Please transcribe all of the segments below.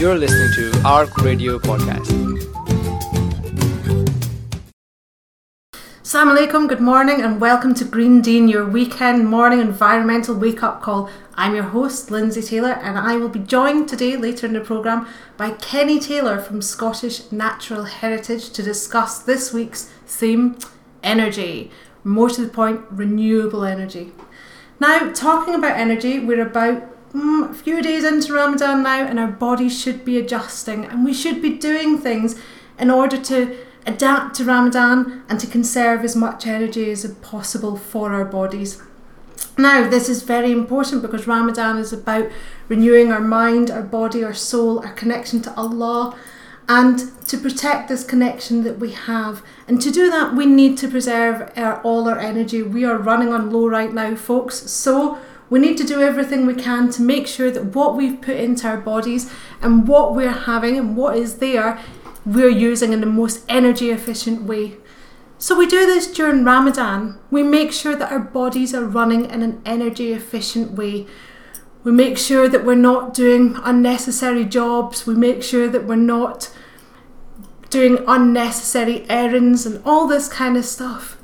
You're listening to ARC Radio Podcast. Assalamu alaikum, good morning, and welcome to Green Deen, your weekend morning environmental wake up call. I'm your host, Lindsay Taylor, and I will be joined today later in the programme by Kenny Taylor from Scottish Natural Heritage to discuss this week's theme energy. More to the point, renewable energy. Now, talking about energy, we're about mm, a few days into Ramadan now, and our bodies should be adjusting, and we should be doing things in order to adapt to Ramadan and to conserve as much energy as possible for our bodies. Now, this is very important because Ramadan is about renewing our mind, our body, our soul, our connection to Allah, and to protect this connection that we have. And to do that, we need to preserve our, all our energy. We are running on low right now, folks. So, we need to do everything we can to make sure that what we've put into our bodies and what we're having and what is there we're using in the most energy efficient way. So we do this during Ramadan. We make sure that our bodies are running in an energy efficient way. We make sure that we're not doing unnecessary jobs. We make sure that we're not doing unnecessary errands and all this kind of stuff.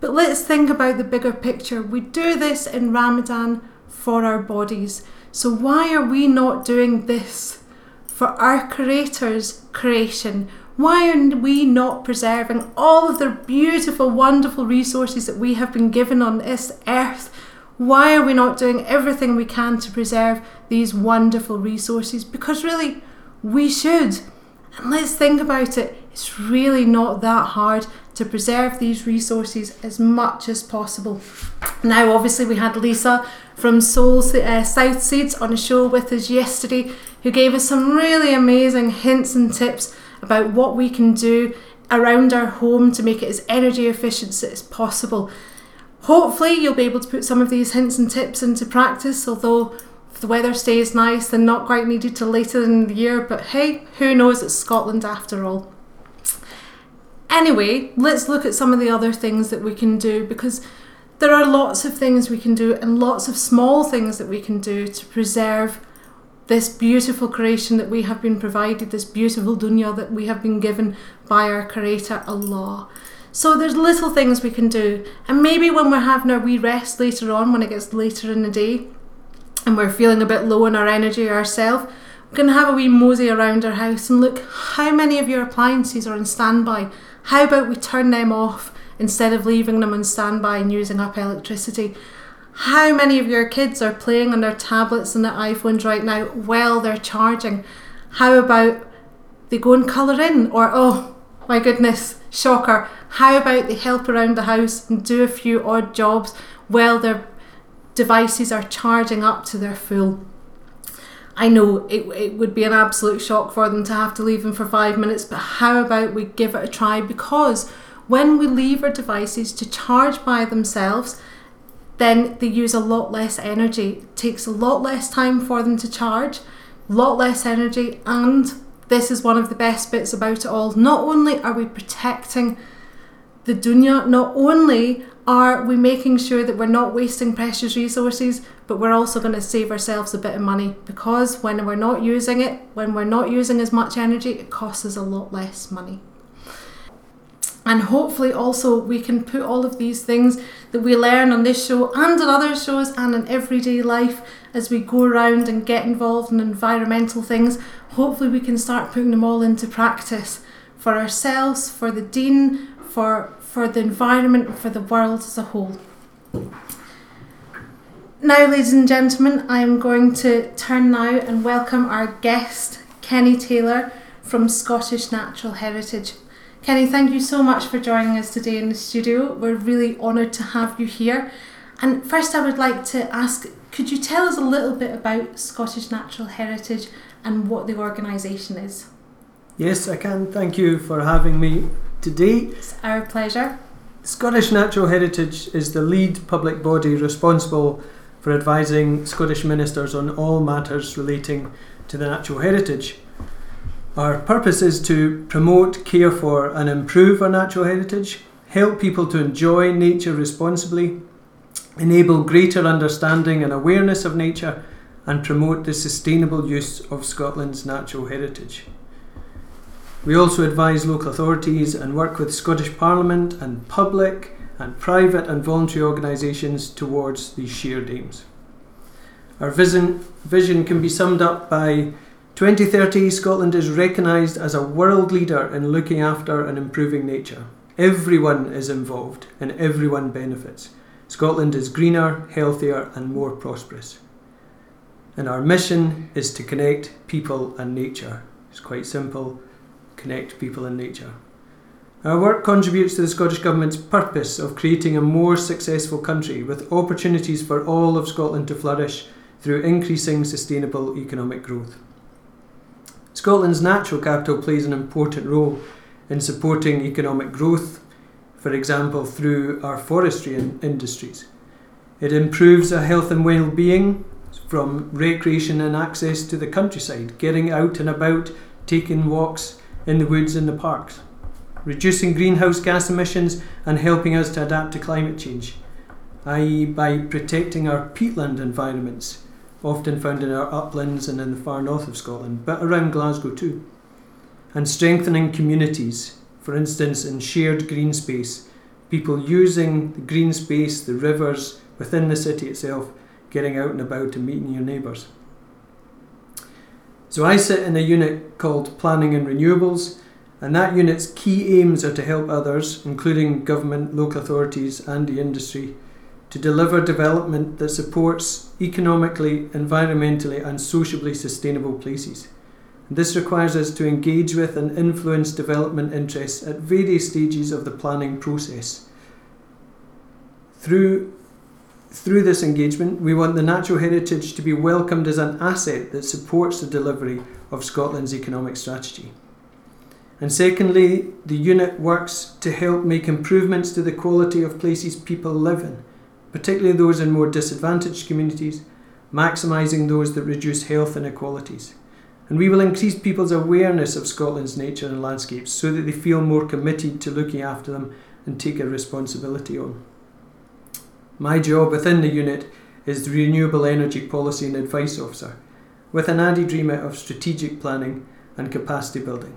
But let's think about the bigger picture. We do this in Ramadan for our bodies. So why are we not doing this for our Creator's creation? Why are we not preserving all of the beautiful, wonderful resources that we have been given on this earth? Why are we not doing everything we can to preserve these wonderful resources? Because really, we should. And let's think about it. It's really not that hard to preserve these resources as much as possible. Now, obviously, we had Lisa from Soul uh, South Seeds on a show with us yesterday who gave us some really amazing hints and tips about what we can do around our home to make it as energy efficient as possible. Hopefully, you'll be able to put some of these hints and tips into practice, although if the weather stays nice, then not quite needed till later in the year. But hey, who knows? It's Scotland after all. Anyway, let's look at some of the other things that we can do because there are lots of things we can do and lots of small things that we can do to preserve this beautiful creation that we have been provided, this beautiful dunya that we have been given by our Creator Allah. So there's little things we can do, and maybe when we're having our wee rest later on, when it gets later in the day, and we're feeling a bit low in our energy ourselves, we can have a wee mosey around our house and look how many of your appliances are on standby. How about we turn them off instead of leaving them on standby and using up electricity? How many of your kids are playing on their tablets and their iPhones right now while they're charging? How about they go and colour in? Or, oh my goodness, shocker, how about they help around the house and do a few odd jobs while their devices are charging up to their full? I know it, it would be an absolute shock for them to have to leave them for five minutes, but how about we give it a try? Because when we leave our devices to charge by themselves, then they use a lot less energy. It takes a lot less time for them to charge, a lot less energy, and this is one of the best bits about it all. Not only are we protecting the dunya, not only are we making sure that we're not wasting precious resources, but we're also going to save ourselves a bit of money? Because when we're not using it, when we're not using as much energy, it costs us a lot less money. And hopefully also we can put all of these things that we learn on this show and on other shows and in everyday life as we go around and get involved in environmental things hopefully we can start putting them all into practice for ourselves for the Deen, for for the environment for the world as a whole now ladies and gentlemen i am going to turn now and welcome our guest kenny taylor from scottish natural heritage Kenny, thank you so much for joining us today in the studio. We're really honoured to have you here. And first, I would like to ask could you tell us a little bit about Scottish Natural Heritage and what the organisation is? Yes, I can. Thank you for having me today. It's our pleasure. Scottish Natural Heritage is the lead public body responsible for advising Scottish ministers on all matters relating to the natural heritage. Our purpose is to promote, care for, and improve our natural heritage, help people to enjoy nature responsibly, enable greater understanding and awareness of nature, and promote the sustainable use of Scotland's natural heritage. We also advise local authorities and work with Scottish Parliament and public and private and voluntary organisations towards these shared aims. Our vision, vision can be summed up by 2030 Scotland is recognised as a world leader in looking after and improving nature. Everyone is involved and everyone benefits. Scotland is greener, healthier, and more prosperous. And our mission is to connect people and nature. It's quite simple connect people and nature. Our work contributes to the Scottish Government's purpose of creating a more successful country with opportunities for all of Scotland to flourish through increasing sustainable economic growth. Scotland's natural capital plays an important role in supporting economic growth, for example, through our forestry in- industries. It improves our health and well-being from recreation and access to the countryside, getting out and about, taking walks in the woods and the parks, reducing greenhouse gas emissions and helping us to adapt to climate change, i.e., by protecting our peatland environments, often found in our uplands and in the far north of Scotland, but around Glasgow too, and strengthening communities, for instance, in shared green space, people using the green space, the rivers within the city itself, getting out and about and meeting your neighbours. So I sit in a unit called Planning and Renewables, and that unit's key aims are to help others, including government, local authorities, and the industry, to deliver development that supports economically, environmentally, and sociably sustainable places. This requires us to engage with and influence development interests at various stages of the planning process. Through through this engagement, we want the natural heritage to be welcomed as an asset that supports the delivery of Scotland's economic strategy. And secondly, the unit works to help make improvements to the quality of places people live in, particularly those in more disadvantaged communities, maximising those that reduce health inequalities. And we will increase people's awareness of Scotland's nature and landscapes so that they feel more committed to looking after them and take a responsibility on. My job within the unit is the Renewable Energy Policy and Advice Officer, with an added remit of strategic planning and capacity building.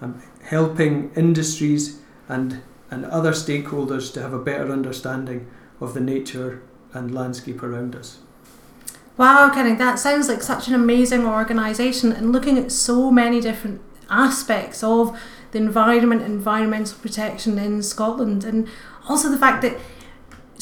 I'm helping industries and, and other stakeholders to have a better understanding of the nature and landscape around us. Wow, Kenny, that sounds like such an amazing organisation and looking at so many different aspects of the environment, environmental protection in Scotland, and also the fact that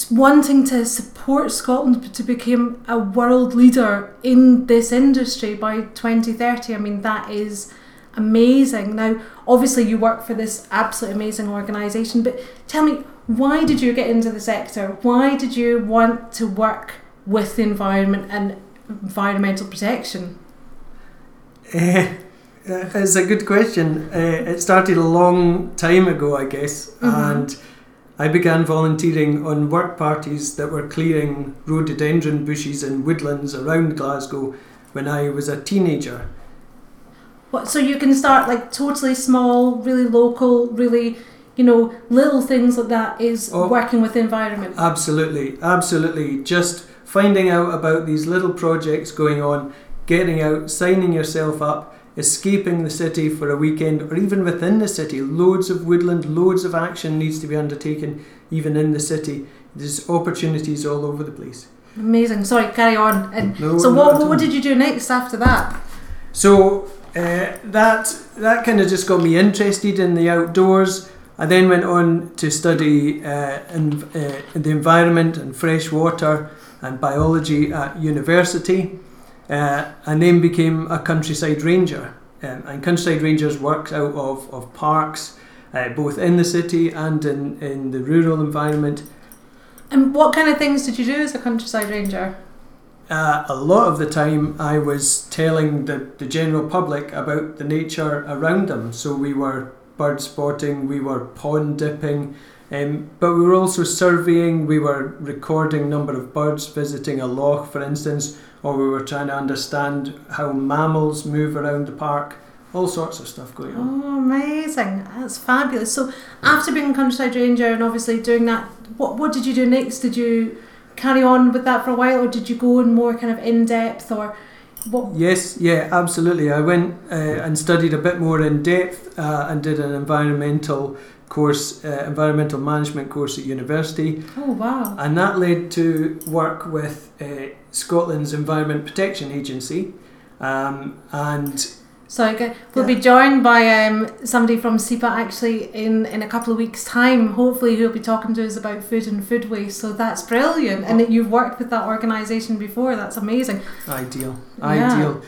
wanting to support Scotland to become a world leader in this industry by 2030. I mean, that is amazing. Now, obviously, you work for this absolutely amazing organisation, but tell me, why did you get into the sector? Why did you want to work with the environment and environmental protection? Uh, it's a good question. Uh, it started a long time ago, I guess, mm-hmm. and I began volunteering on work parties that were clearing rhododendron bushes and woodlands around Glasgow when I was a teenager. What, so you can start like totally small, really local, really, you know, little things like that is oh, working with the environment. Absolutely, absolutely. Just finding out about these little projects going on, getting out, signing yourself up, escaping the city for a weekend or even within the city. Loads of woodland, loads of action needs to be undertaken even in the city. There's opportunities all over the place. Amazing. Sorry, carry on. And no, so what, what did you do next after that? So uh, that that kind of just got me interested in the outdoors. I then went on to study uh, in, uh, the environment and fresh water and biology at university uh, and then became a countryside ranger. Um, and countryside rangers worked out of, of parks, uh, both in the city and in, in the rural environment. And what kind of things did you do as a countryside ranger? Uh, a lot of the time I was telling the, the general public about the nature around them. So we were bird spotting, we were pond dipping, um, but we were also surveying, we were recording number of birds visiting a loch, for instance, or we were trying to understand how mammals move around the park. All sorts of stuff going on. Oh, amazing! That's fabulous. So, after being a countryside ranger and obviously doing that, what what did you do next? Did you carry on with that for a while, or did you go in more kind of in depth, or what? Yes, yeah, absolutely. I went uh, and studied a bit more in depth uh, and did an environmental course, uh, environmental management course at university, Oh wow! and that led to work with uh, Scotland's Environment Protection Agency, um, and So get, we'll be joined by um, somebody from SEPA actually in, in a couple of weeks' time. Hopefully, who'll be talking to us about food and food waste. So that's brilliant, and that you've worked with that organisation before. That's amazing. Ideal, Yeah. ideal.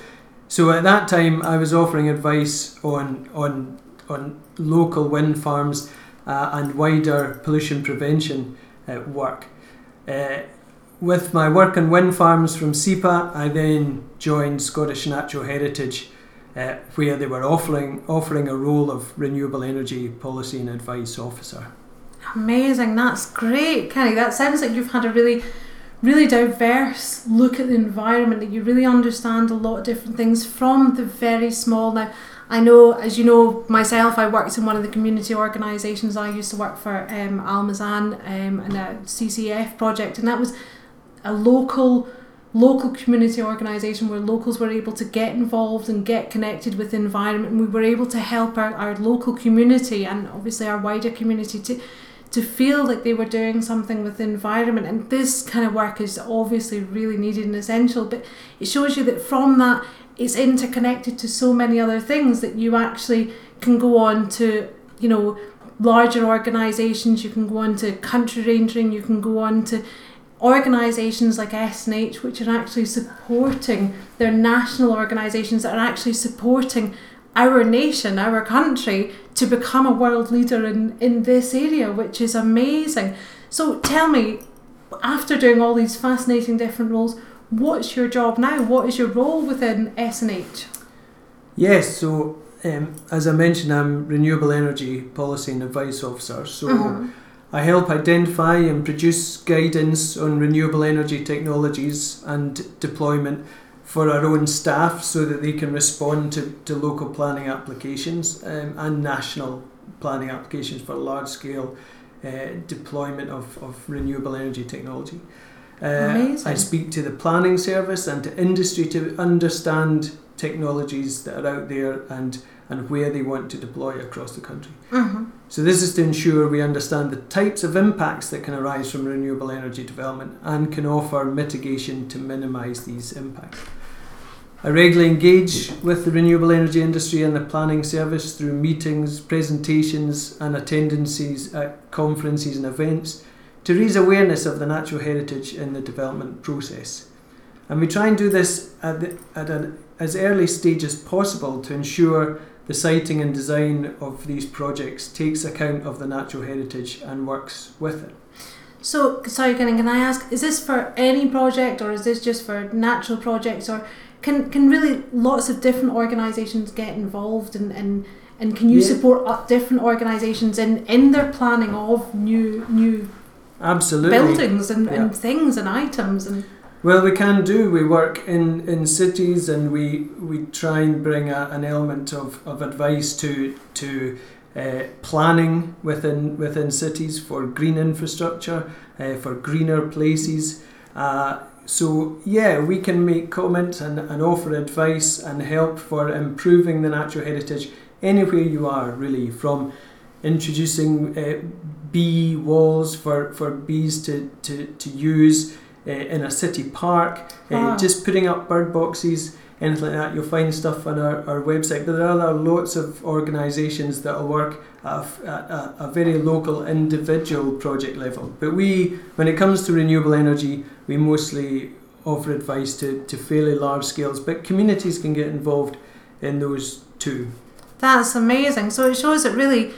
So at that time, I was offering advice on on on local wind farms uh, and wider pollution prevention uh, work. Uh, with my work on wind farms from SEPA, I then joined Scottish Natural Heritage, uh, where they were offering offering a role of renewable energy policy and advice officer. Amazing. That's great, Kenny. That sounds like you've had a really, really diverse look at the environment. That you really understand a lot of different things from the very small. Now, I know, as you know, myself, I worked in one of the community organisations. I used to work for um, Almazan um, and a CCF project, and that was a local local community organisation where locals were able to get involved and get connected with the environment and we were able to help our, our local community and obviously our wider community to to feel like they were doing something with the environment. And this kind of work is obviously really needed and essential but it shows you that from that it's interconnected to so many other things that you actually can go on to you know larger organisations you can go on to country rangering you can go on to organisations like SNH which are actually supporting their national organisations that are actually supporting our nation, our country, to become a world leader in, in this area, which is amazing. So tell me, after doing all these fascinating different roles, what's your job now? What is your role within SNH? Yes, so um, as I mentioned, I'm renewable energy policy and advice officer. So. Mhm. I help identify and produce guidance on renewable energy technologies and deployment for our own staff so that they can respond to, to local planning applications um, and national planning applications for large scale uh, deployment of, of renewable energy technology. Uh. I speak to the planning service and to industry to understand technologies that are out there and, and where they want to deploy across the country. Mhm. So this is to ensure we understand the types of impacts that can arise from renewable energy development and can offer mitigation to minimise these impacts. I regularly engage with the renewable energy industry and the planning service through meetings, presentations and attendances at conferences and events to raise awareness of the natural heritage in the development process. And we try and do this at, the, at an as early stage as possible to ensure the siting and design of these projects takes account of the natural heritage and works with it. So, sorry, can, can I ask, is this for any project or is this just for natural projects or can, can really lots of different organisations get involved and, and, and can you Yeah. support different organisations in, in their planning of new new Absolutely. buildings and, Yeah. and things and items and Well, we can do. We work in, in cities and we, we try and bring a, an element of, of advice to to uh, planning within within cities for green infrastructure, uh, for greener places. Uh, so yeah, we can make comments and, and offer advice and help for improving the natural heritage anywhere you are really from introducing uh, bee walls for, for bees to, to, to use in a city park, uh, Wow. just putting up bird boxes, anything like that. You'll find stuff on our, our website. But there are lots of organisations that will work at a, at a very local individual project level. But we, when it comes to renewable energy, we mostly offer advice to, to fairly large scales, but communities can get involved in those too. That's amazing. So it shows that really,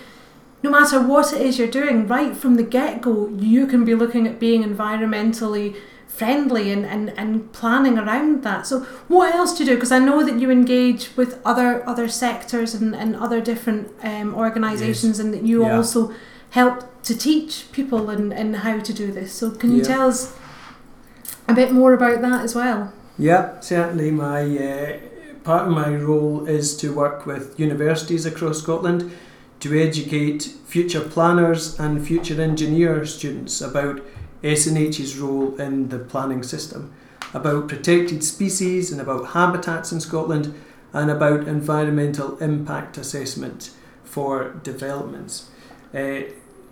no matter what it is you're doing, right from the get go, you can be looking at being environmentally friendly and, and, and planning around that. So what else do you do? Because I know that you engage with other other sectors and, and other different um, organisations and that you Yeah. also help to teach people and, and how to do this. So can you Yeah. tell us a bit more about that as well? Yeah, certainly. My uh, part of my role is to work with universities across Scotland to educate future planners and future engineer students about SNH's role in the planning system, about protected species and about habitats in Scotland, and about environmental impact assessment for developments. Uh,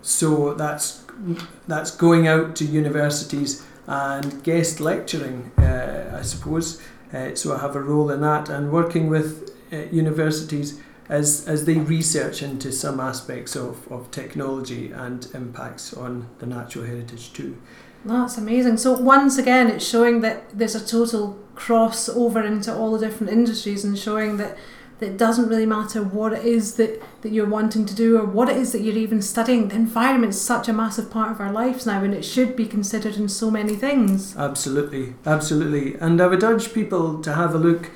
so that's that's going out to universities and guest lecturing, uh, I suppose. Uh, so I have a role in that and working with uh, universities as, as they research into some aspects of, of technology and impacts on the natural heritage too. That's amazing. So once again, it's showing that there's a total crossover into all the different industries and showing that that it doesn't really matter what it is that, that you're wanting to do or what it is that you're even studying. The environment is such a massive part of our lives now and it should be considered in so many things. Absolutely, absolutely. And I would urge people to have a look,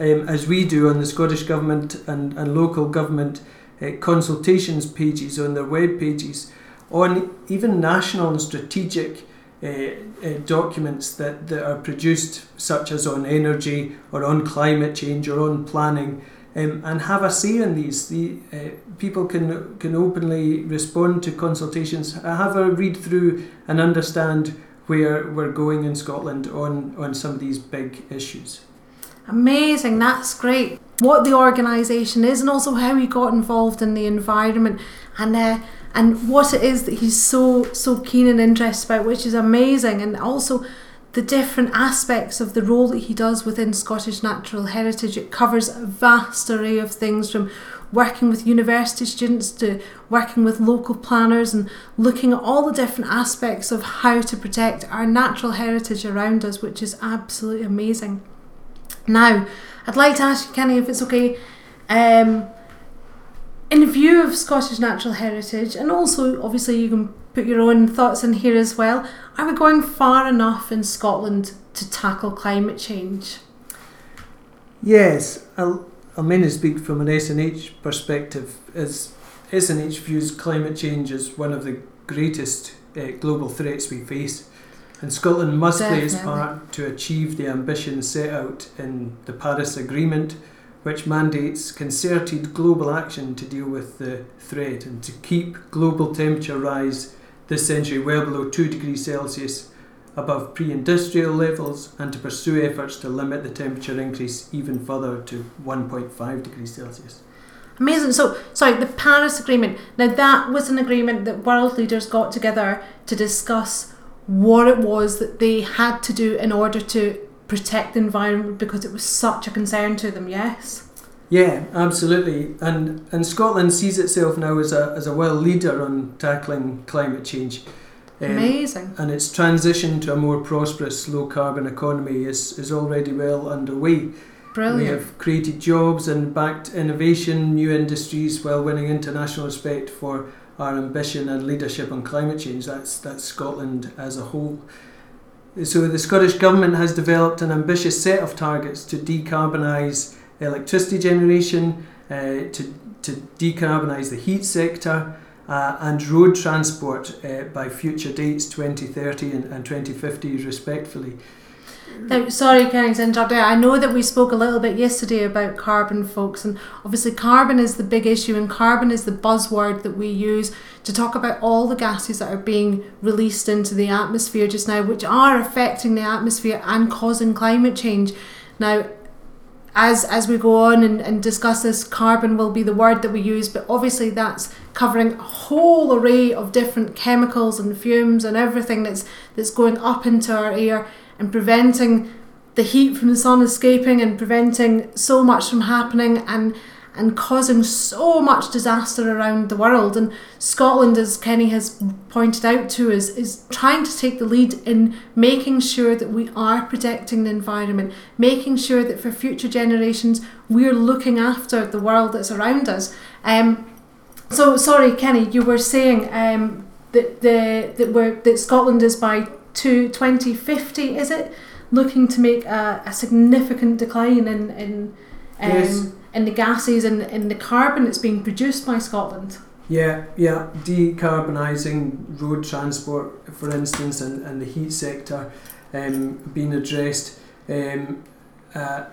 um, as we do, on the Scottish Government and, and local government uh, consultations pages on their web pages, on even national and strategic uh, uh, documents that, that are produced, such as on energy or on climate change or on planning um, and have a say in these. The uh, people can can openly respond to consultations, have a read through, and understand where we're going in Scotland on on some of these big issues. Amazing, that's great. What the organisation is, and also how he got involved in the environment, and uh, and what it is that he's so so keen and interested about, which is amazing, and also the different aspects of the role that he does within Scottish Natural Heritage. It covers a vast array of things from working with university students to working with local planners and looking at all the different aspects of how to protect our natural heritage around us, which is absolutely amazing. Now, I'd like to ask you, Kenny, if it's okay. Um, in view of Scottish natural heritage, and also obviously you can put your own thoughts in here as well. Are we going far enough in Scotland to tackle climate change? Yes, I'll, I'll mainly speak from an SNH perspective. As SNH views climate change as one of the greatest uh, global threats we face, and Scotland must Definitely. play its part to achieve the ambition set out in the Paris Agreement, which mandates concerted global action to deal with the threat and to keep global temperature rise this century well below 2 degrees Celsius above pre industrial levels and to pursue efforts to limit the temperature increase even further to 1.5 degrees Celsius. Amazing. So, sorry, the Paris Agreement. Now, that was an agreement that world leaders got together to discuss what it was that they had to do in order to protect the environment because it was such a concern to them, yes? Yeah, absolutely. And and Scotland sees itself now as a as a world leader on tackling climate change. Um, Amazing. and its transition to a more prosperous low carbon economy is, is already well underway. Brilliant. We have created jobs and backed innovation, new industries, while winning international respect for our ambition and leadership on climate change. That's that's Scotland as a whole. So the Scottish government has developed an ambitious set of targets to decarbonise electricity generation, uh, to to decarbonise the heat sector. Uh, and road transport uh, by future dates 2030 and, and 2050 respectfully. Now, sorry, Kenny, to interrupt. I know that we spoke a little bit yesterday about carbon, folks, and obviously carbon is the big issue, and carbon is the buzzword that we use to talk about all the gases that are being released into the atmosphere just now, which are affecting the atmosphere and causing climate change. Now, as as we go on and, and discuss this, carbon will be the word that we use, but obviously that's covering a whole array of different chemicals and fumes and everything that's that's going up into our air and preventing the heat from the sun escaping and preventing so much from happening and and causing so much disaster around the world. And Scotland, as Kenny has pointed out to us, is trying to take the lead in making sure that we are protecting the environment, making sure that for future generations we're looking after the world that's around us. Um, so sorry, Kenny, you were saying um, that the that that Scotland is by to 2050, is it? Looking to make a, a significant decline in in um, Yes. in the gases and in the carbon that's being produced by Scotland. Yeah, yeah, decarbonising road transport, for instance, and, and the heat sector um, being addressed, um, uh,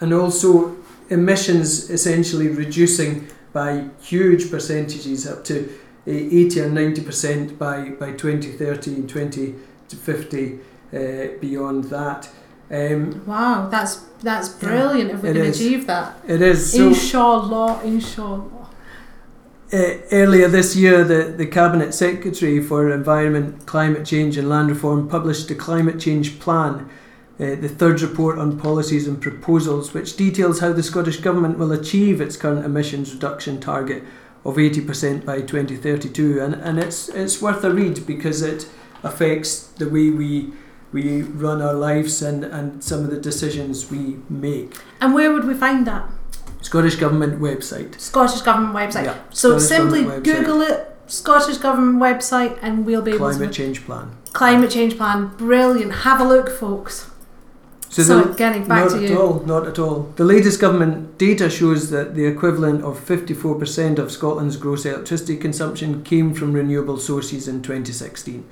and also emissions essentially reducing by huge percentages, up to uh, 80 or 90% by, by 2030 and to 50 uh, beyond that. Um, Wow, that's that's Yeah, brilliant if we can is. achieve that. it is so. inshallah, inshallah. Uh, earlier this year, the, the Cabinet Secretary for Environment, Climate Change and Land Reform published the Climate Change Plan, uh, the third report on policies and proposals, which details how the Scottish Government will achieve its current emissions reduction target of 80% by 2032. And, and it's, it's worth a read because it affects the way we, we run our lives and, and some of the decisions we make. And where would we find that? Scottish Government website. Scottish Government website. Yeah, so Scottish simply website. Google it, Scottish Government website, and we'll be able Climate. Change Plan. Climate change plan, brilliant. Have a look, folks. So So, the- getting back not to at all, not at all. The latest government data shows that the equivalent of 54% of Scotland's gross electricity consumption came from renewable sources in 2016.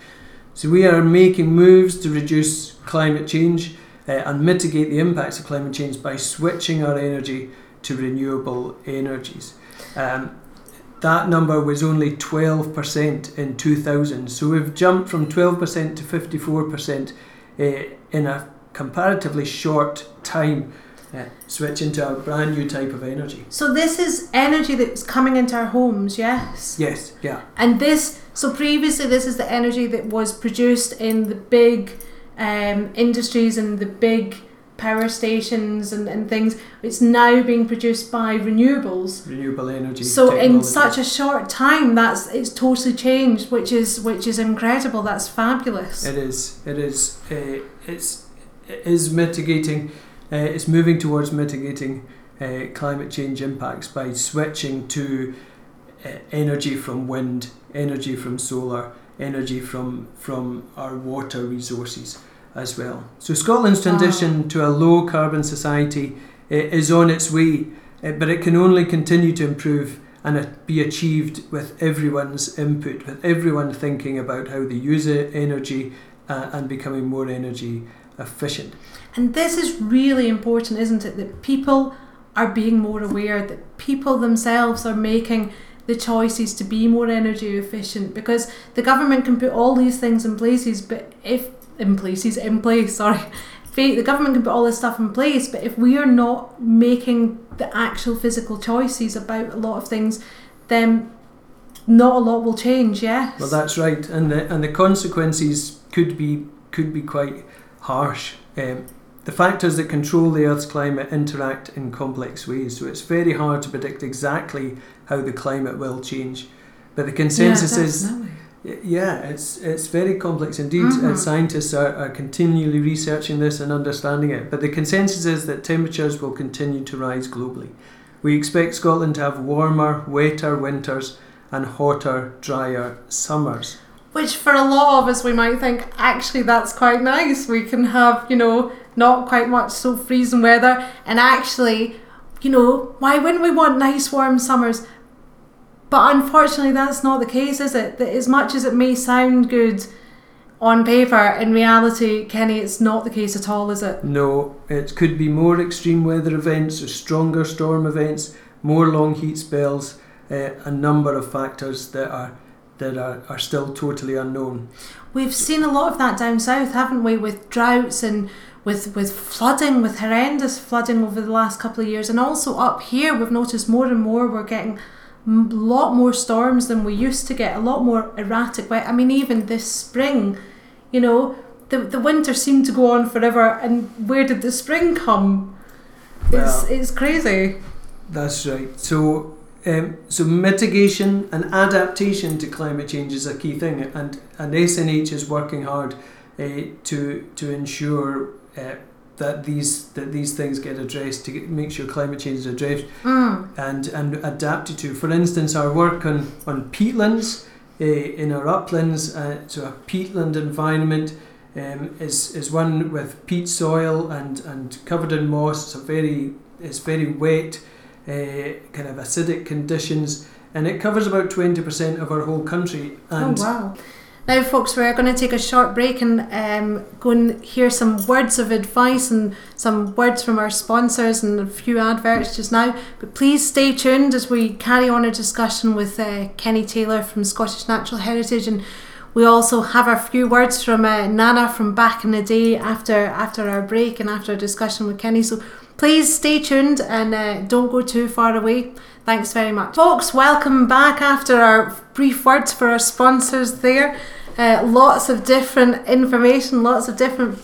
So we are making moves to reduce climate change uh, and mitigate the impacts of climate change by switching our energy to renewable energies. Um, that number was only 12% in 2000. So we've jumped from 12% to 54% uh, in a comparatively short time, uh, switching to a brand new type of energy. So this is energy that's coming into our homes, yes. Yes, yeah, And this, so previously, this is the energy that was produced in the big um, industries and the big power stations and, and things. It's now being produced by renewables. renewable energy. So in such a short time, that's it's totally changed, which is which is incredible. That's fabulous. It is. It is. Uh, it's. It is mitigating. Uh, it's moving towards mitigating uh, climate change impacts by switching to uh, energy from wind, energy from solar, energy from from our water resources as well. So Scotland's transition to a low carbon society uh, is on its way, uh, but it can only continue to improve and be achieved with everyone's input, with everyone thinking about how they use energy uh, and becoming more energy efficient. And this is really important, isn't it? That people are being more aware, that people themselves are making the choices to be more energy efficient because the government can put all these things in places, but if in places, in place, sorry. The government can put all this stuff in place, but if we are not making the actual physical choices about a lot of things, then not a lot will change, yes? Well, that's right, and the and the consequences could be could be quite harsh. Um, the factors that control the Earth's climate interact in complex ways, so it's very hard to predict exactly how the climate will change. But the consensus yeah, is Yeah, it's it's very complex indeed. Mhm. And scientists are, are continually researching this and understanding it. But the consensus is that temperatures will continue to rise globally. We expect Scotland to have warmer, wetter winters and hotter, drier summers. Which for a lot of us we might think actually that's quite nice. We can have, you know, not quite much so freezing weather and actually, you know, why wouldn't we want nice warm summers? But unfortunately that's not the case, is it? That as much as it may sound good on paper, in reality, Kenny, it's not the case at all, is it? No, it could be more extreme weather events or stronger storm events, more long heat spells, uh, a number of factors that are that are, are still totally unknown. We've seen a lot of that down south, haven't we, with droughts and with with flooding, with horrendous flooding over the last couple of years, and also up here we've noticed more and more we're getting a lot more storms than we used to get, a lot more erratic. I mean, even this spring, you know, the the winter seemed to go on forever, and where did the spring come? It's Well- it's crazy. That's right. So, um, so mitigation and adaptation to climate change is a key thing, and and SNH is working hard uh, to to ensure uh, that these that these things get addressed to get, make sure climate change is addressed Mm. and and adapted to. For instance, our work on on peatlands uh, in our uplands, uh, so a peatland environment. Um, is, is one with peat soil and, and covered in moss. It's a very it's very wet, uh, kind of acidic conditions, and it covers about twenty percent of our whole country. And oh wow. Now, folks, we're going to take a short break and um, go and hear some words of advice and some words from our sponsors and a few adverts just now. But please stay tuned as we carry on our discussion with uh, Kenny Taylor from Scottish Natural Heritage. And We also have a few words from uh, Nana from back in the day after after our break and after a discussion with Kenny. So please stay tuned and uh, don't go too far away. Thanks very much, folks. Welcome back after our brief words for our sponsors. There, uh, lots of different information, lots of different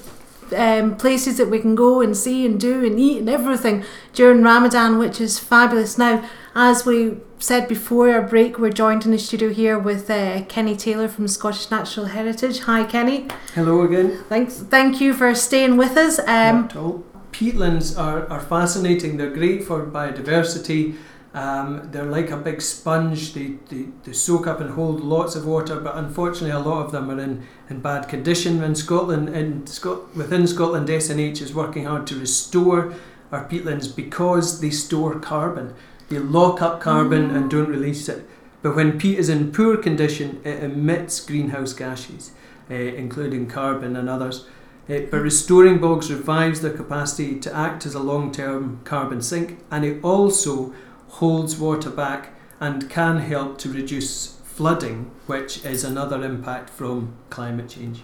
um, places that we can go and see and do and eat and everything during Ramadan, which is fabulous. Now, as we said before our break, we're joined in the studio here with uh, Kenny Taylor from Scottish Natural Heritage. Hi, Kenny. Hello again. Thanks. Thank you for staying with us. Um, Not at all. Peatlands are, are fascinating. They're great for biodiversity. Um, they're like a big sponge. They, they, they soak up and hold lots of water, but unfortunately, a lot of them are in, in bad condition. In Scotland, in Scot- within Scotland, SNH is working hard to restore our peatlands because they store carbon. They lock up carbon and don't release it. But when peat is in poor condition, it emits greenhouse gases, uh, including carbon and others. But restoring bogs revives their capacity to act as a long term carbon sink and it also holds water back and can help to reduce flooding, which is another impact from climate change.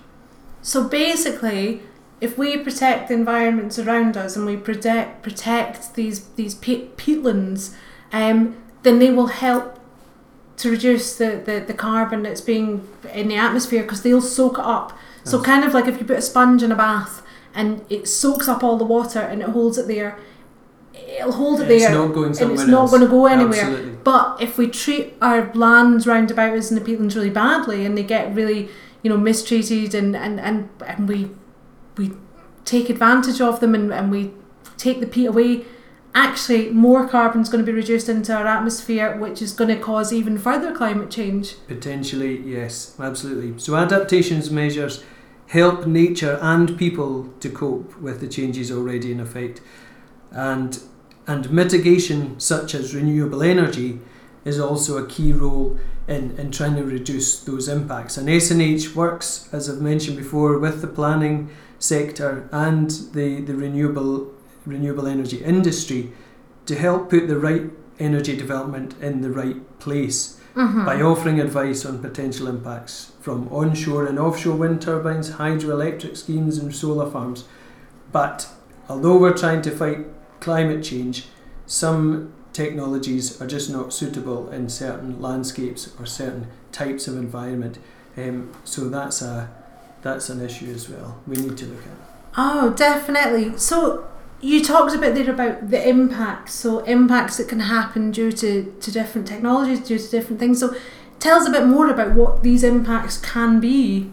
So basically, if we protect the environments around us and we protect protect these these peat, peatlands, um, then they will help to reduce the, the, the carbon that's being in the atmosphere because they'll soak it up. So kind of like if you put a sponge in a bath and it soaks up all the water and it holds it there, it'll hold it It's there not going and somewhere it's not going to go anywhere. Absolutely. But if we treat our lands round about us and the peatlands really badly and they get really, you know, mistreated and, and, and, and we we take advantage of them and, and we take the peat away, actually more carbon is going to be reduced into our atmosphere, which is going to cause even further climate change. Potentially, yes, absolutely. So, adaptations measures help nature and people to cope with the changes already in effect. And, and mitigation, such as renewable energy, is also a key role in, in trying to reduce those impacts. And SNH works, as I've mentioned before, with the planning sector and the, the renewable renewable energy industry to help put the right energy development in the right place Mm-hmm. by offering advice on potential impacts from onshore and offshore wind turbines, hydroelectric schemes, and solar farms. But although we're trying to fight climate change, some technologies are just not suitable in certain landscapes or certain types of environment. Um, so that's a that's an issue as well. We need to look at. Oh, definitely. So you talked a bit there about the impacts. So impacts that can happen due to, to different technologies, due to different things. So tell us a bit more about what these impacts can be.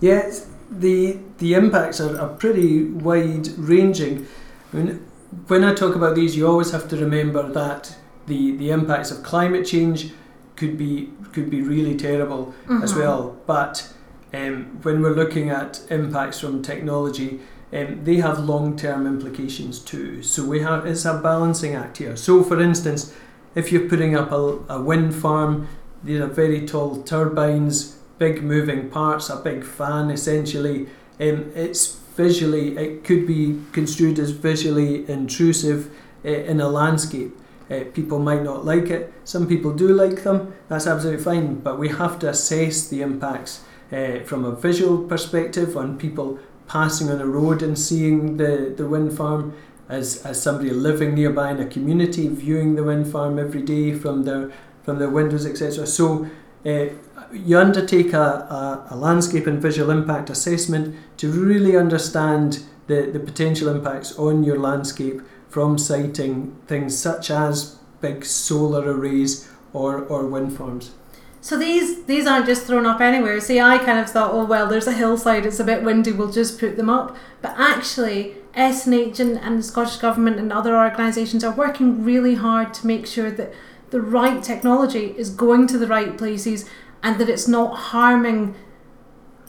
Yes, the the impacts are, are pretty wide ranging. I mean, when I talk about these, you always have to remember that the, the impacts of climate change could be could be really terrible as Mhm. well. But um, when we're looking at impacts from technology, um, they have long term implications too. So we have it's a balancing act here. So for instance, if you're putting up a, a wind farm, these are very tall turbines, big moving parts, a big fan essentially. Um, it's visually it could be construed as visually intrusive uh, in a landscape. Uh, people might not like it. Some people do like them. That's absolutely fine. But we have to assess the impacts uh, from a visual perspective on people passing on a road and seeing the, the wind farm, as, as somebody living nearby in a community, viewing the wind farm every day from their from their windows, etc. So uh, you undertake a, a, a landscape and visual impact assessment to really understand the, the potential impacts on your landscape from siting things such as big solar arrays or, or wind farms. So these these aren't just thrown up anywhere. See, I kind of thought, oh well, there's a hillside, it's a bit windy, we'll just put them up. But actually, SNH and, and the Scottish Government and other organisations are working really hard to make sure that the right technology is going to the right places and that it's not harming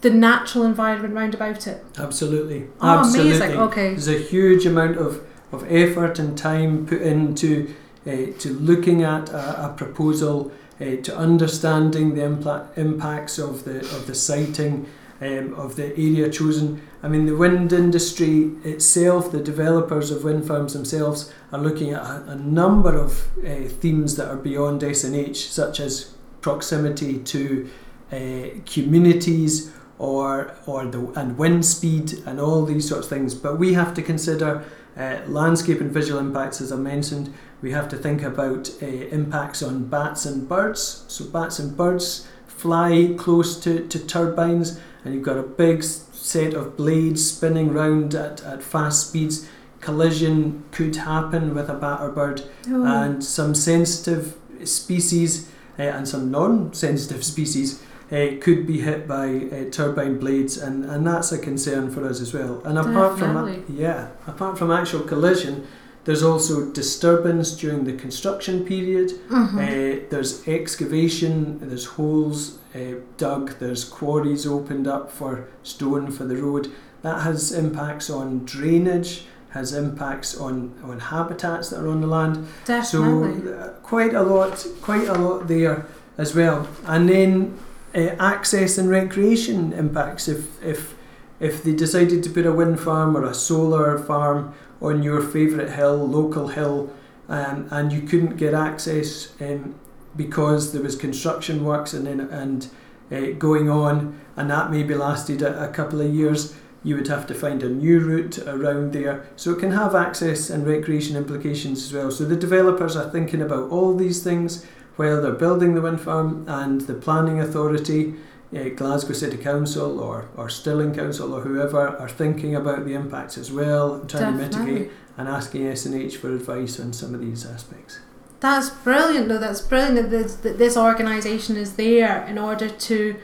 the natural environment round about it. Absolutely. Oh, Absolutely. amazing. Okay. There's a huge amount of, of effort and time put into uh, to looking at a, a proposal, uh, to understanding the impla- impacts of the of the siting um, of the area chosen. I mean, the wind industry itself, the developers of wind farms themselves, are looking at a, a number of uh, themes that are beyond SNH, such as proximity to uh, communities or or the and wind speed and all these sorts of things. But we have to consider uh, landscape and visual impacts, as I mentioned. We have to think about uh, impacts on bats and birds. So bats and birds fly close to, to turbines, and you've got a big set of blades spinning round at, at fast speeds. Collision could happen with a bat or bird, Oh. and some sensitive species uh, and some non-sensitive species uh, could be hit by uh, turbine blades, and, and that's a concern for us as well. And apart from Definitely. yeah, apart from actual collision, there's also disturbance during the construction period. Mhm. Uh, there's excavation, there's holes uh, dug, there's quarries opened up for stone for the road. That has impacts on drainage, has impacts on, on habitats that are on the land. Definitely. So uh, quite a lot, quite a lot there as well. And then uh, access and recreation impacts. If if if they decided to put a wind farm or a solar farm on your favourite hill, local hill, um, and you couldn't get access um, because there was construction works and and uh, going on, and that maybe lasted a, a couple of years. You would have to find a new route around there. So it can have access and recreation implications as well. So the developers are thinking about all these things while they're building the wind farm, and the planning authority, uh, Glasgow City Council or, or Stirling Council or whoever, are thinking about the impacts as well and trying to mitigate and asking SNH for advice on some of these aspects. That's brilliant, though. That's brilliant that this, that this organisation is there in order to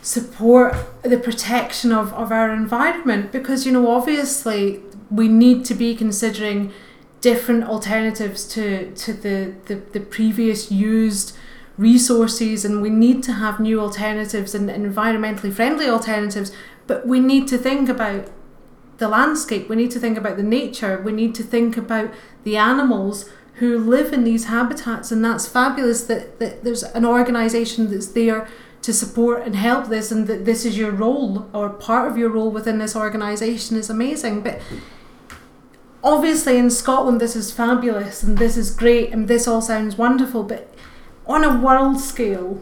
support the protection of, of our environment because, you know, obviously we need to be considering different alternatives to, to the, the, the previous used resources and we need to have new alternatives and environmentally friendly alternatives but we need to think about the landscape we need to think about the nature we need to think about the animals who live in these habitats and that's fabulous that, that there's an organisation that's there to support and help this and that this is your role or part of your role within this organisation is amazing. But obviously in Scotland this is fabulous and this is great and this all sounds wonderful but on a world scale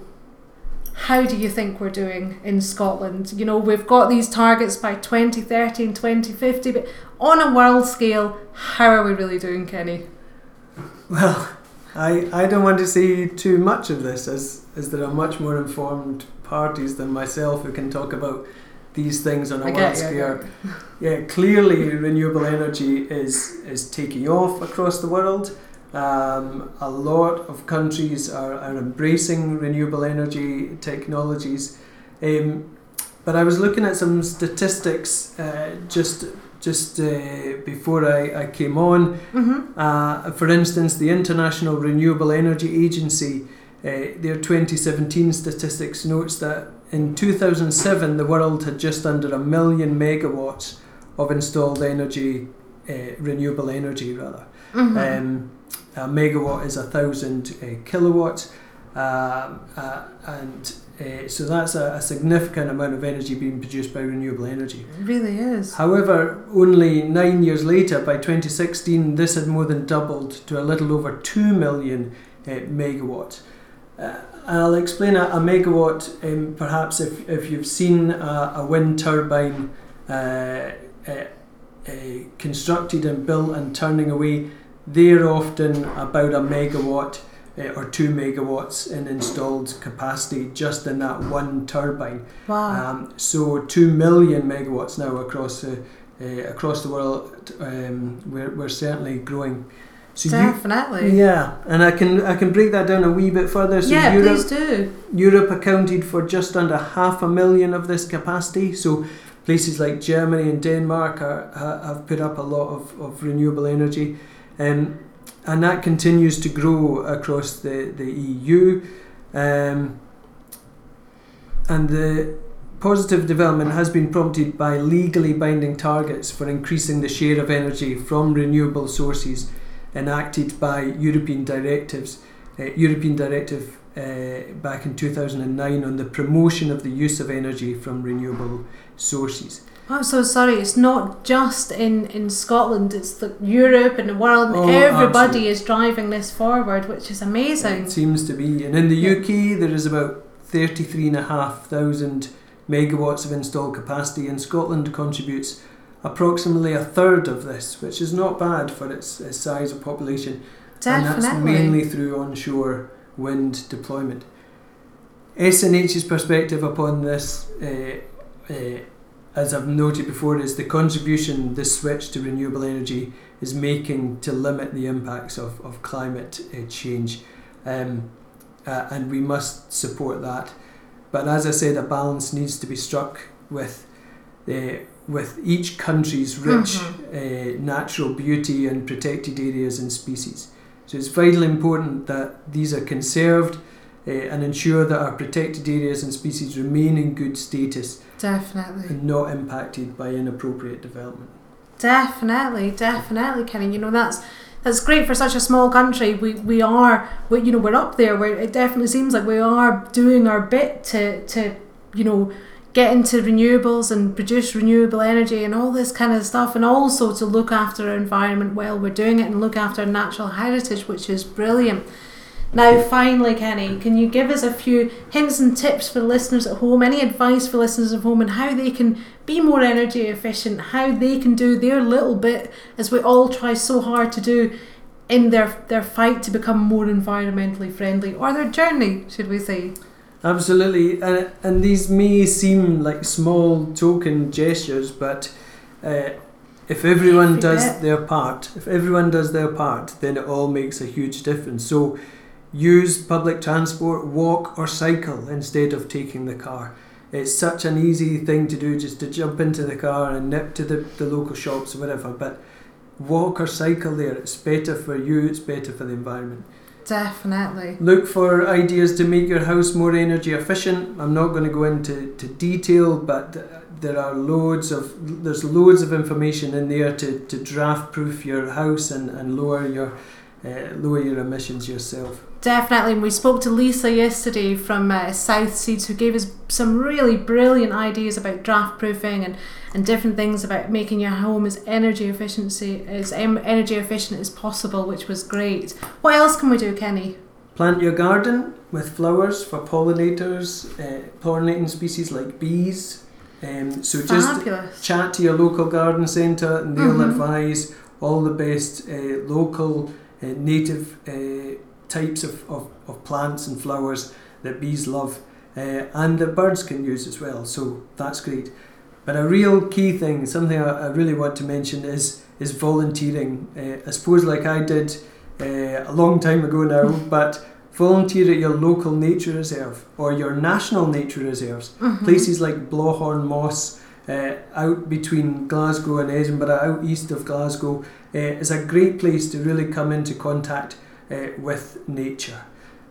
how do you think we're doing in Scotland? You know, we've got these targets by 2030 and 2050, but on a world scale, how are we really doing, Kenny? Well, I, I don't want to see too much of this as, as there are much more informed parties than myself who can talk about these things on a world get you, I scale. Yeah, clearly renewable energy is is taking off across the world. Um, a lot of countries are, are embracing renewable energy technologies. Um, but I was looking at some statistics uh, just just uh, before I, I came on. Mm-hmm. Uh, for instance, the International Renewable Energy Agency, uh, their 2017 statistics notes that in 2007 the world had just under a million megawatts of installed energy, uh, renewable energy rather. Mm-hmm. Um, a megawatt is a thousand uh, kilowatts, um, uh, and uh, so that's a, a significant amount of energy being produced by renewable energy. it really is. However, only nine years later, by 2016, this had more than doubled to a little over 2 million uh, megawatts. Uh, and I'll explain a, a megawatt, um, perhaps if, if you've seen a, a wind turbine uh, uh, uh, constructed and built and turning away, they're often about a megawatt uh, or two megawatts in installed capacity just in that one turbine. Wow. Um, so two million megawatts now across the uh, across the world. Um, we're, we're certainly growing. So Definitely. you, yeah, and I can I can break that down a wee bit further. So yeah, Europe please do. Europe accounted for just under half a million of this capacity. So places like Germany and Denmark are, have put up a lot of, of renewable energy. Um, and that continues to grow across the, the EU. Um, and the positive development has been prompted by legally binding targets for increasing the share of energy from renewable sources enacted by European directives. Uh, European directive uh, back in 2009 on the promotion of the use of energy from renewable sources. I'm so sorry. It's not just in, in Scotland. It's the Europe and the world. Oh, Everybody absolutely. is driving this forward, which is amazing. It seems to be, and in the. UK there is about 33,500 megawatts of installed capacity, and Scotland contributes approximately a third of this, which is not bad for its, its size of population. Definitely. And that's mainly through onshore wind deployment. SNH's perspective upon this, uh, uh, as I've noted before, is the contribution this switch to renewable energy is making to limit the impacts of, of climate uh, change. Um, uh, and we must support that. But as I said, a balance needs to be struck with uh, with each country's rich uh, natural beauty and protected areas and species. So it's vitally important that these are conserved uh, and ensure that our protected areas and species remain in good status Definitely. and not impacted by inappropriate development. Definitely, definitely, Kenny. You know that's that's great for such a small country. We we are we you know we're up there. Where it definitely seems like we are doing our bit to to you know get into renewables and produce renewable energy and all this kind of stuff, and also to look after our environment while we're doing it and look after our natural heritage, which is brilliant. Now, finally, Kenny, can you give us a few hints and tips for listeners at home? Any advice for listeners at home and how they can be more energy efficient, how they can do their little bit as we all try so hard to do in their, their fight to become more environmentally friendly or their journey, should we say? Absolutely, and, and these may seem like small token gestures, but uh, if everyone does their part, if everyone does their part, then it all makes a huge difference. So use public transport, walk or cycle instead of taking the car. It's such an easy thing to do just to jump into the car and nip to the, the local shops or whatever, but walk or cycle there. It's better for you, it's better for the environment. Definitely. Look for ideas to make your house more energy efficient. I'm not going to go into to detail, but there are loads of there's loads of information in there to, to draft proof your house and, and lower your uh, lower your emissions yourself. Definitely. And we spoke to Lisa yesterday from uh, South Seeds who gave us some really brilliant ideas about draft proofing and, and different things about making your home as energy efficiency as em- energy efficient as possible, which was great. What else can we do, Kenny? Plant your garden with flowers for pollinators, uh, pollinating species like bees. Um, so just chat to your local garden centre and they'll Mhm. advise all the best uh, local uh, native uh, types of, of, of plants and flowers that bees love uh, and that birds can use as well. So that's great. But a real key thing something I, I really want to mention is is volunteering. Uh, I suppose like I did uh, a long time ago now but volunteer at your local nature reserve or your national nature reserves. Mhm. places like Blawhorn Moss, uh, out between Glasgow and Edinburgh, out east of Glasgow, uh, is a great place to really come into contact uh, with nature.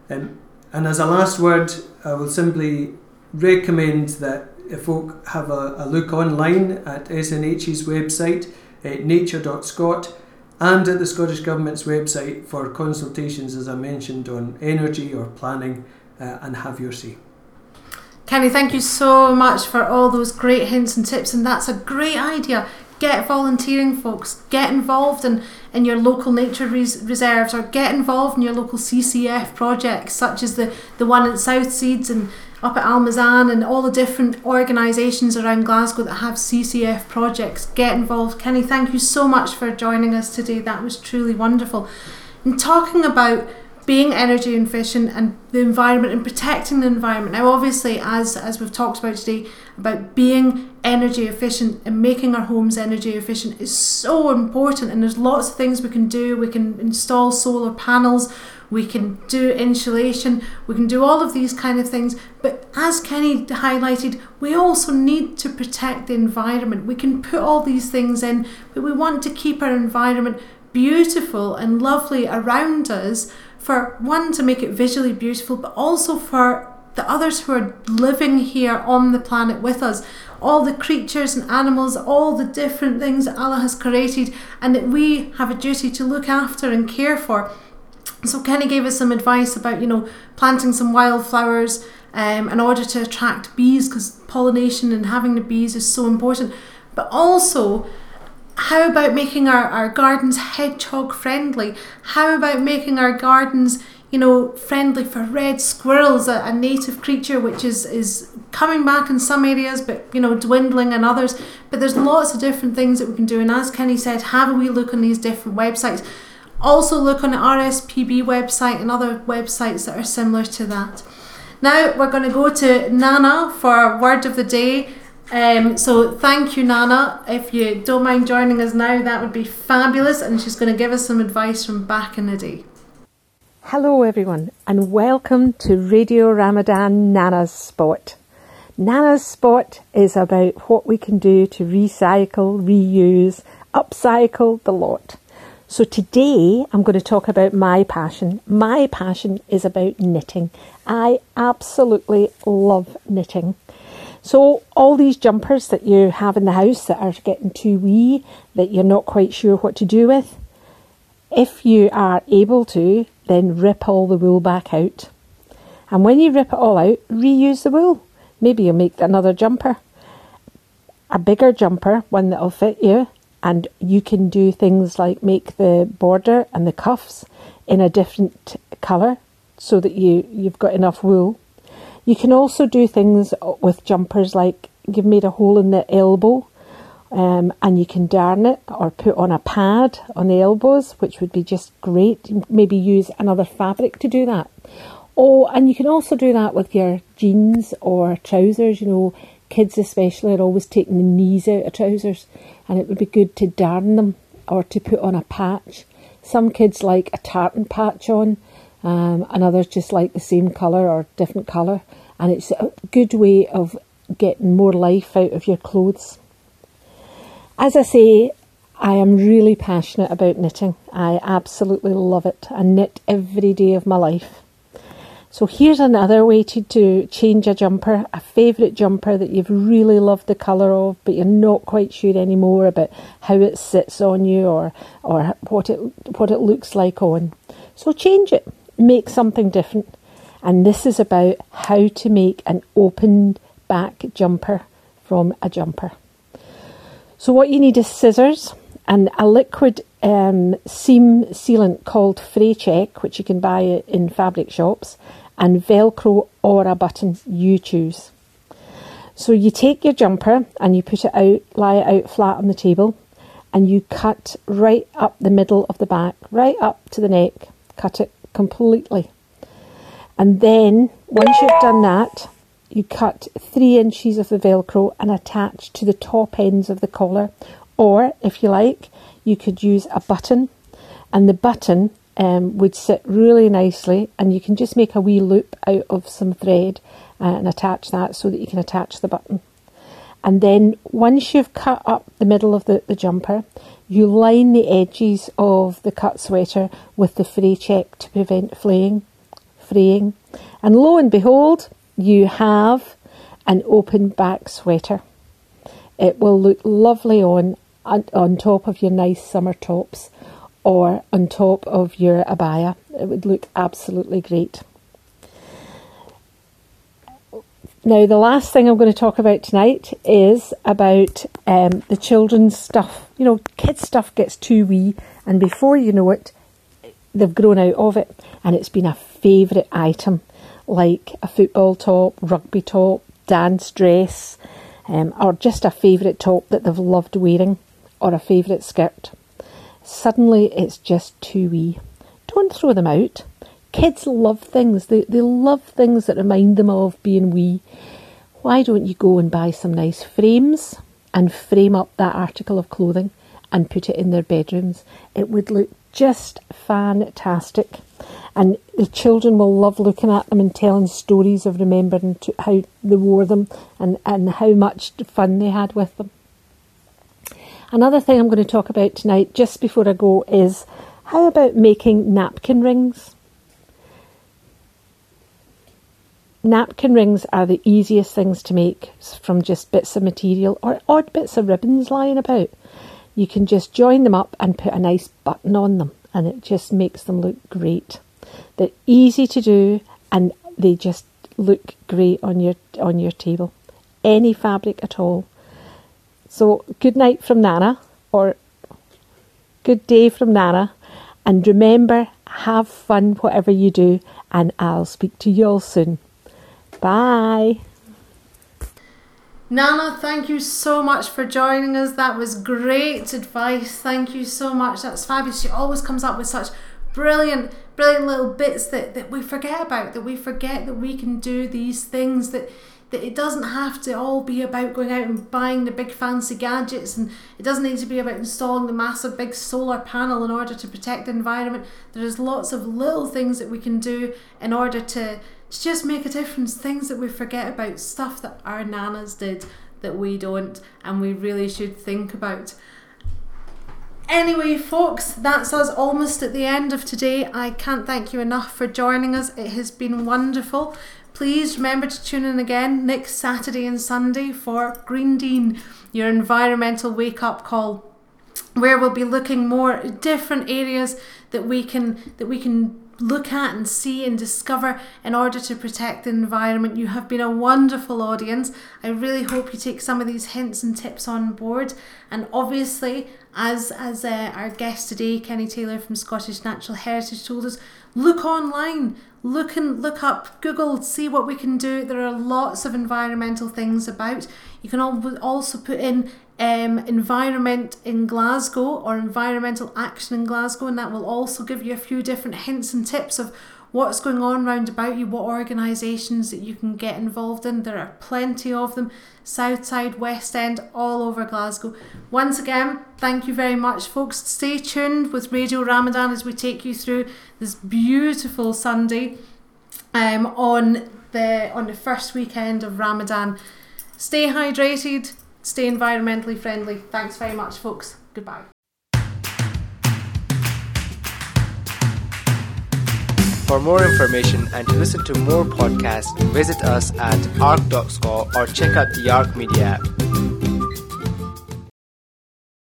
Um, and as a last word, I will simply recommend that if folk have a, a look online at SNH's website, uh, nature.scot, and at the Scottish Government's website for consultations, as I mentioned, on energy or planning, uh, and have your say. Kenny, thank you so much for all those great hints and tips, and that's a great idea. Get volunteering, folks. Get involved in, in your local nature res- reserves or get involved in your local CCF projects, such as the, the one at South Seeds and up at Almazan and all the different organisations around Glasgow that have CCF projects. Get involved. Kenny, thank you so much for joining us today. That was truly wonderful. And talking about being energy efficient and the environment and protecting the environment. Now, obviously, as as we've talked about today, about being energy efficient and making our homes energy efficient is so important. And there's lots of things we can do. We can install solar panels. We can do insulation. We can do all of these kind of things. But as Kenny highlighted, we also need to protect the environment. We can put all these things in, but we want to keep our environment beautiful and lovely around us for one to make it visually beautiful but also for the others who are living here on the planet with us all the creatures and animals all the different things that Allah has created and that we have a duty to look after and care for so Kenny gave us some advice about you know planting some wildflowers um, in order to attract bees because pollination and having the bees is so important but also how about making our, our gardens hedgehog friendly? How about making our gardens, you know, friendly for red squirrels, a, a native creature which is, is coming back in some areas, but you know, dwindling in others. But there's lots of different things that we can do. And as Kenny said, have a wee look on these different websites. Also, look on the RSPB website and other websites that are similar to that. Now, we're going to go to Nana for word of the day. Um, so, thank you, Nana. If you don't mind joining us now, that would be fabulous. And she's going to give us some advice from back in the day. Hello, everyone, and welcome to Radio Ramadan Nana's Spot. Nana's Spot is about what we can do to recycle, reuse, upcycle the lot. So today I'm going to talk about my passion. My passion is about knitting. I absolutely love knitting. So all these jumpers that you have in the house that are getting too wee, that you're not quite sure what to do with, if you are able to, then rip all the wool back out. And when you rip it all out, reuse the wool. Maybe you'll make another jumper. A bigger jumper, one that'll fit you, and you can do things like make the border and the cuffs in a different colour so that you, you've got enough wool. You can also do things with jumpers like you've made a hole in the elbow um, and you can darn it or put on a pad on the elbows, which would be just great. Maybe use another fabric to do that. Oh, and you can also do that with your jeans or trousers. You know, kids especially are always taking the knees out of trousers and it would be good to darn them or to put on a patch. Some kids like a tartan patch on, um, and others just like the same colour or different colour, and it's a good way of getting more life out of your clothes. As I say, I am really passionate about knitting. I absolutely love it. I knit every day of my life. So here's another way to, to change a jumper, a favourite jumper that you've really loved the colour of, but you're not quite sure anymore about how it sits on you or or what it what it looks like on. So change it, make something different. And this is about how to make an open back jumper from a jumper. So what you need is scissors and a liquid um, seam sealant called Fray Check, which you can buy in fabric shops, and Velcro or a button, you choose. So you take your jumper and you put it out, lie it out flat on the table, and you cut right up the middle of the back, right up to the neck, cut it completely. And then, once you've done that, you cut three inches of the Velcro and attach to the top ends of the collar. Or, if you like, you could use a button, and the button um, would sit really nicely, and you can just make a wee loop out of some thread uh, and attach that so that you can attach the button. And then once you've cut up the middle of the, the jumper, you line the edges of the cut sweater with the fray check to prevent flaying, fraying. And lo and behold, you have an open back sweater. It will look lovely on on top of your nice summer tops or on top of your abaya. It would look absolutely great. Now, the last thing I'm going to talk about tonight is about um, the children's stuff. You know, kids' stuff gets too wee, and before you know it, they've grown out of it, and it's been a favourite item like a football top, rugby top, dance dress, um, or just a favourite top that they've loved wearing, or a favourite skirt. Suddenly it's just too wee. Don't throw them out. Kids love things. They, they love things that remind them of being wee. Why don't you go and buy some nice frames and frame up that article of clothing and put it in their bedrooms? It would look just fantastic. And the children will love looking at them and telling stories of remembering how they wore them and, and how much fun they had with them. Another thing I'm going to talk about tonight, just before I go, is how about making napkin rings? Napkin rings are the easiest things to make from just bits of material or odd bits of ribbons lying about. You can just join them up and put a nice button on them, and it just makes them look great. They're easy to do and they just look great on your on your table. Any fabric at all. So, good night from Nana, or good day from Nana, and remember have fun whatever you do, and I'll speak to you all soon. Bye. Nana, thank you so much for joining us. That was great advice. Thank you so much. That's fabulous. She always comes up with such brilliant, brilliant little bits that, that we forget about, that we forget that we can do these things, that that it doesn't have to all be about going out and buying the big fancy gadgets and it doesn't need to be about installing the massive big solar panel in order to protect the environment. There's lots of little things that we can do in order to, to just make a difference, things that we forget about, stuff that our nanas did that we don't and we really should think about. Anyway, folks, that's us almost at the end of today. I can't thank you enough for joining us. It has been wonderful. Please remember to tune in again next Saturday and Sunday for Green Deen, your environmental wake up call, where we'll be looking more at different areas that we can that we can look at and see and discover in order to protect the environment. You have been a wonderful audience. I really hope you take some of these hints and tips on board. And obviously, as as uh, our guest today, Kenny Taylor from Scottish Natural Heritage, told us, look online, look and look up, Google, see what we can do. There are lots of environmental things about. You can also put in um, environment in Glasgow or environmental action in Glasgow, and that will also give you a few different hints and tips of what's going on round about you, what organisations that you can get involved in. There are plenty of them, South Side, West End, all over Glasgow. Once again, thank you very much, folks. Stay tuned with Radio Ramadan as we take you through this beautiful Sunday um, on the on the first weekend of Ramadan. Stay hydrated, stay environmentally friendly. Thanks very much, folks. Goodbye. For more information and to listen to more podcasts, visit us at arc.sco or check out the Arc Media app.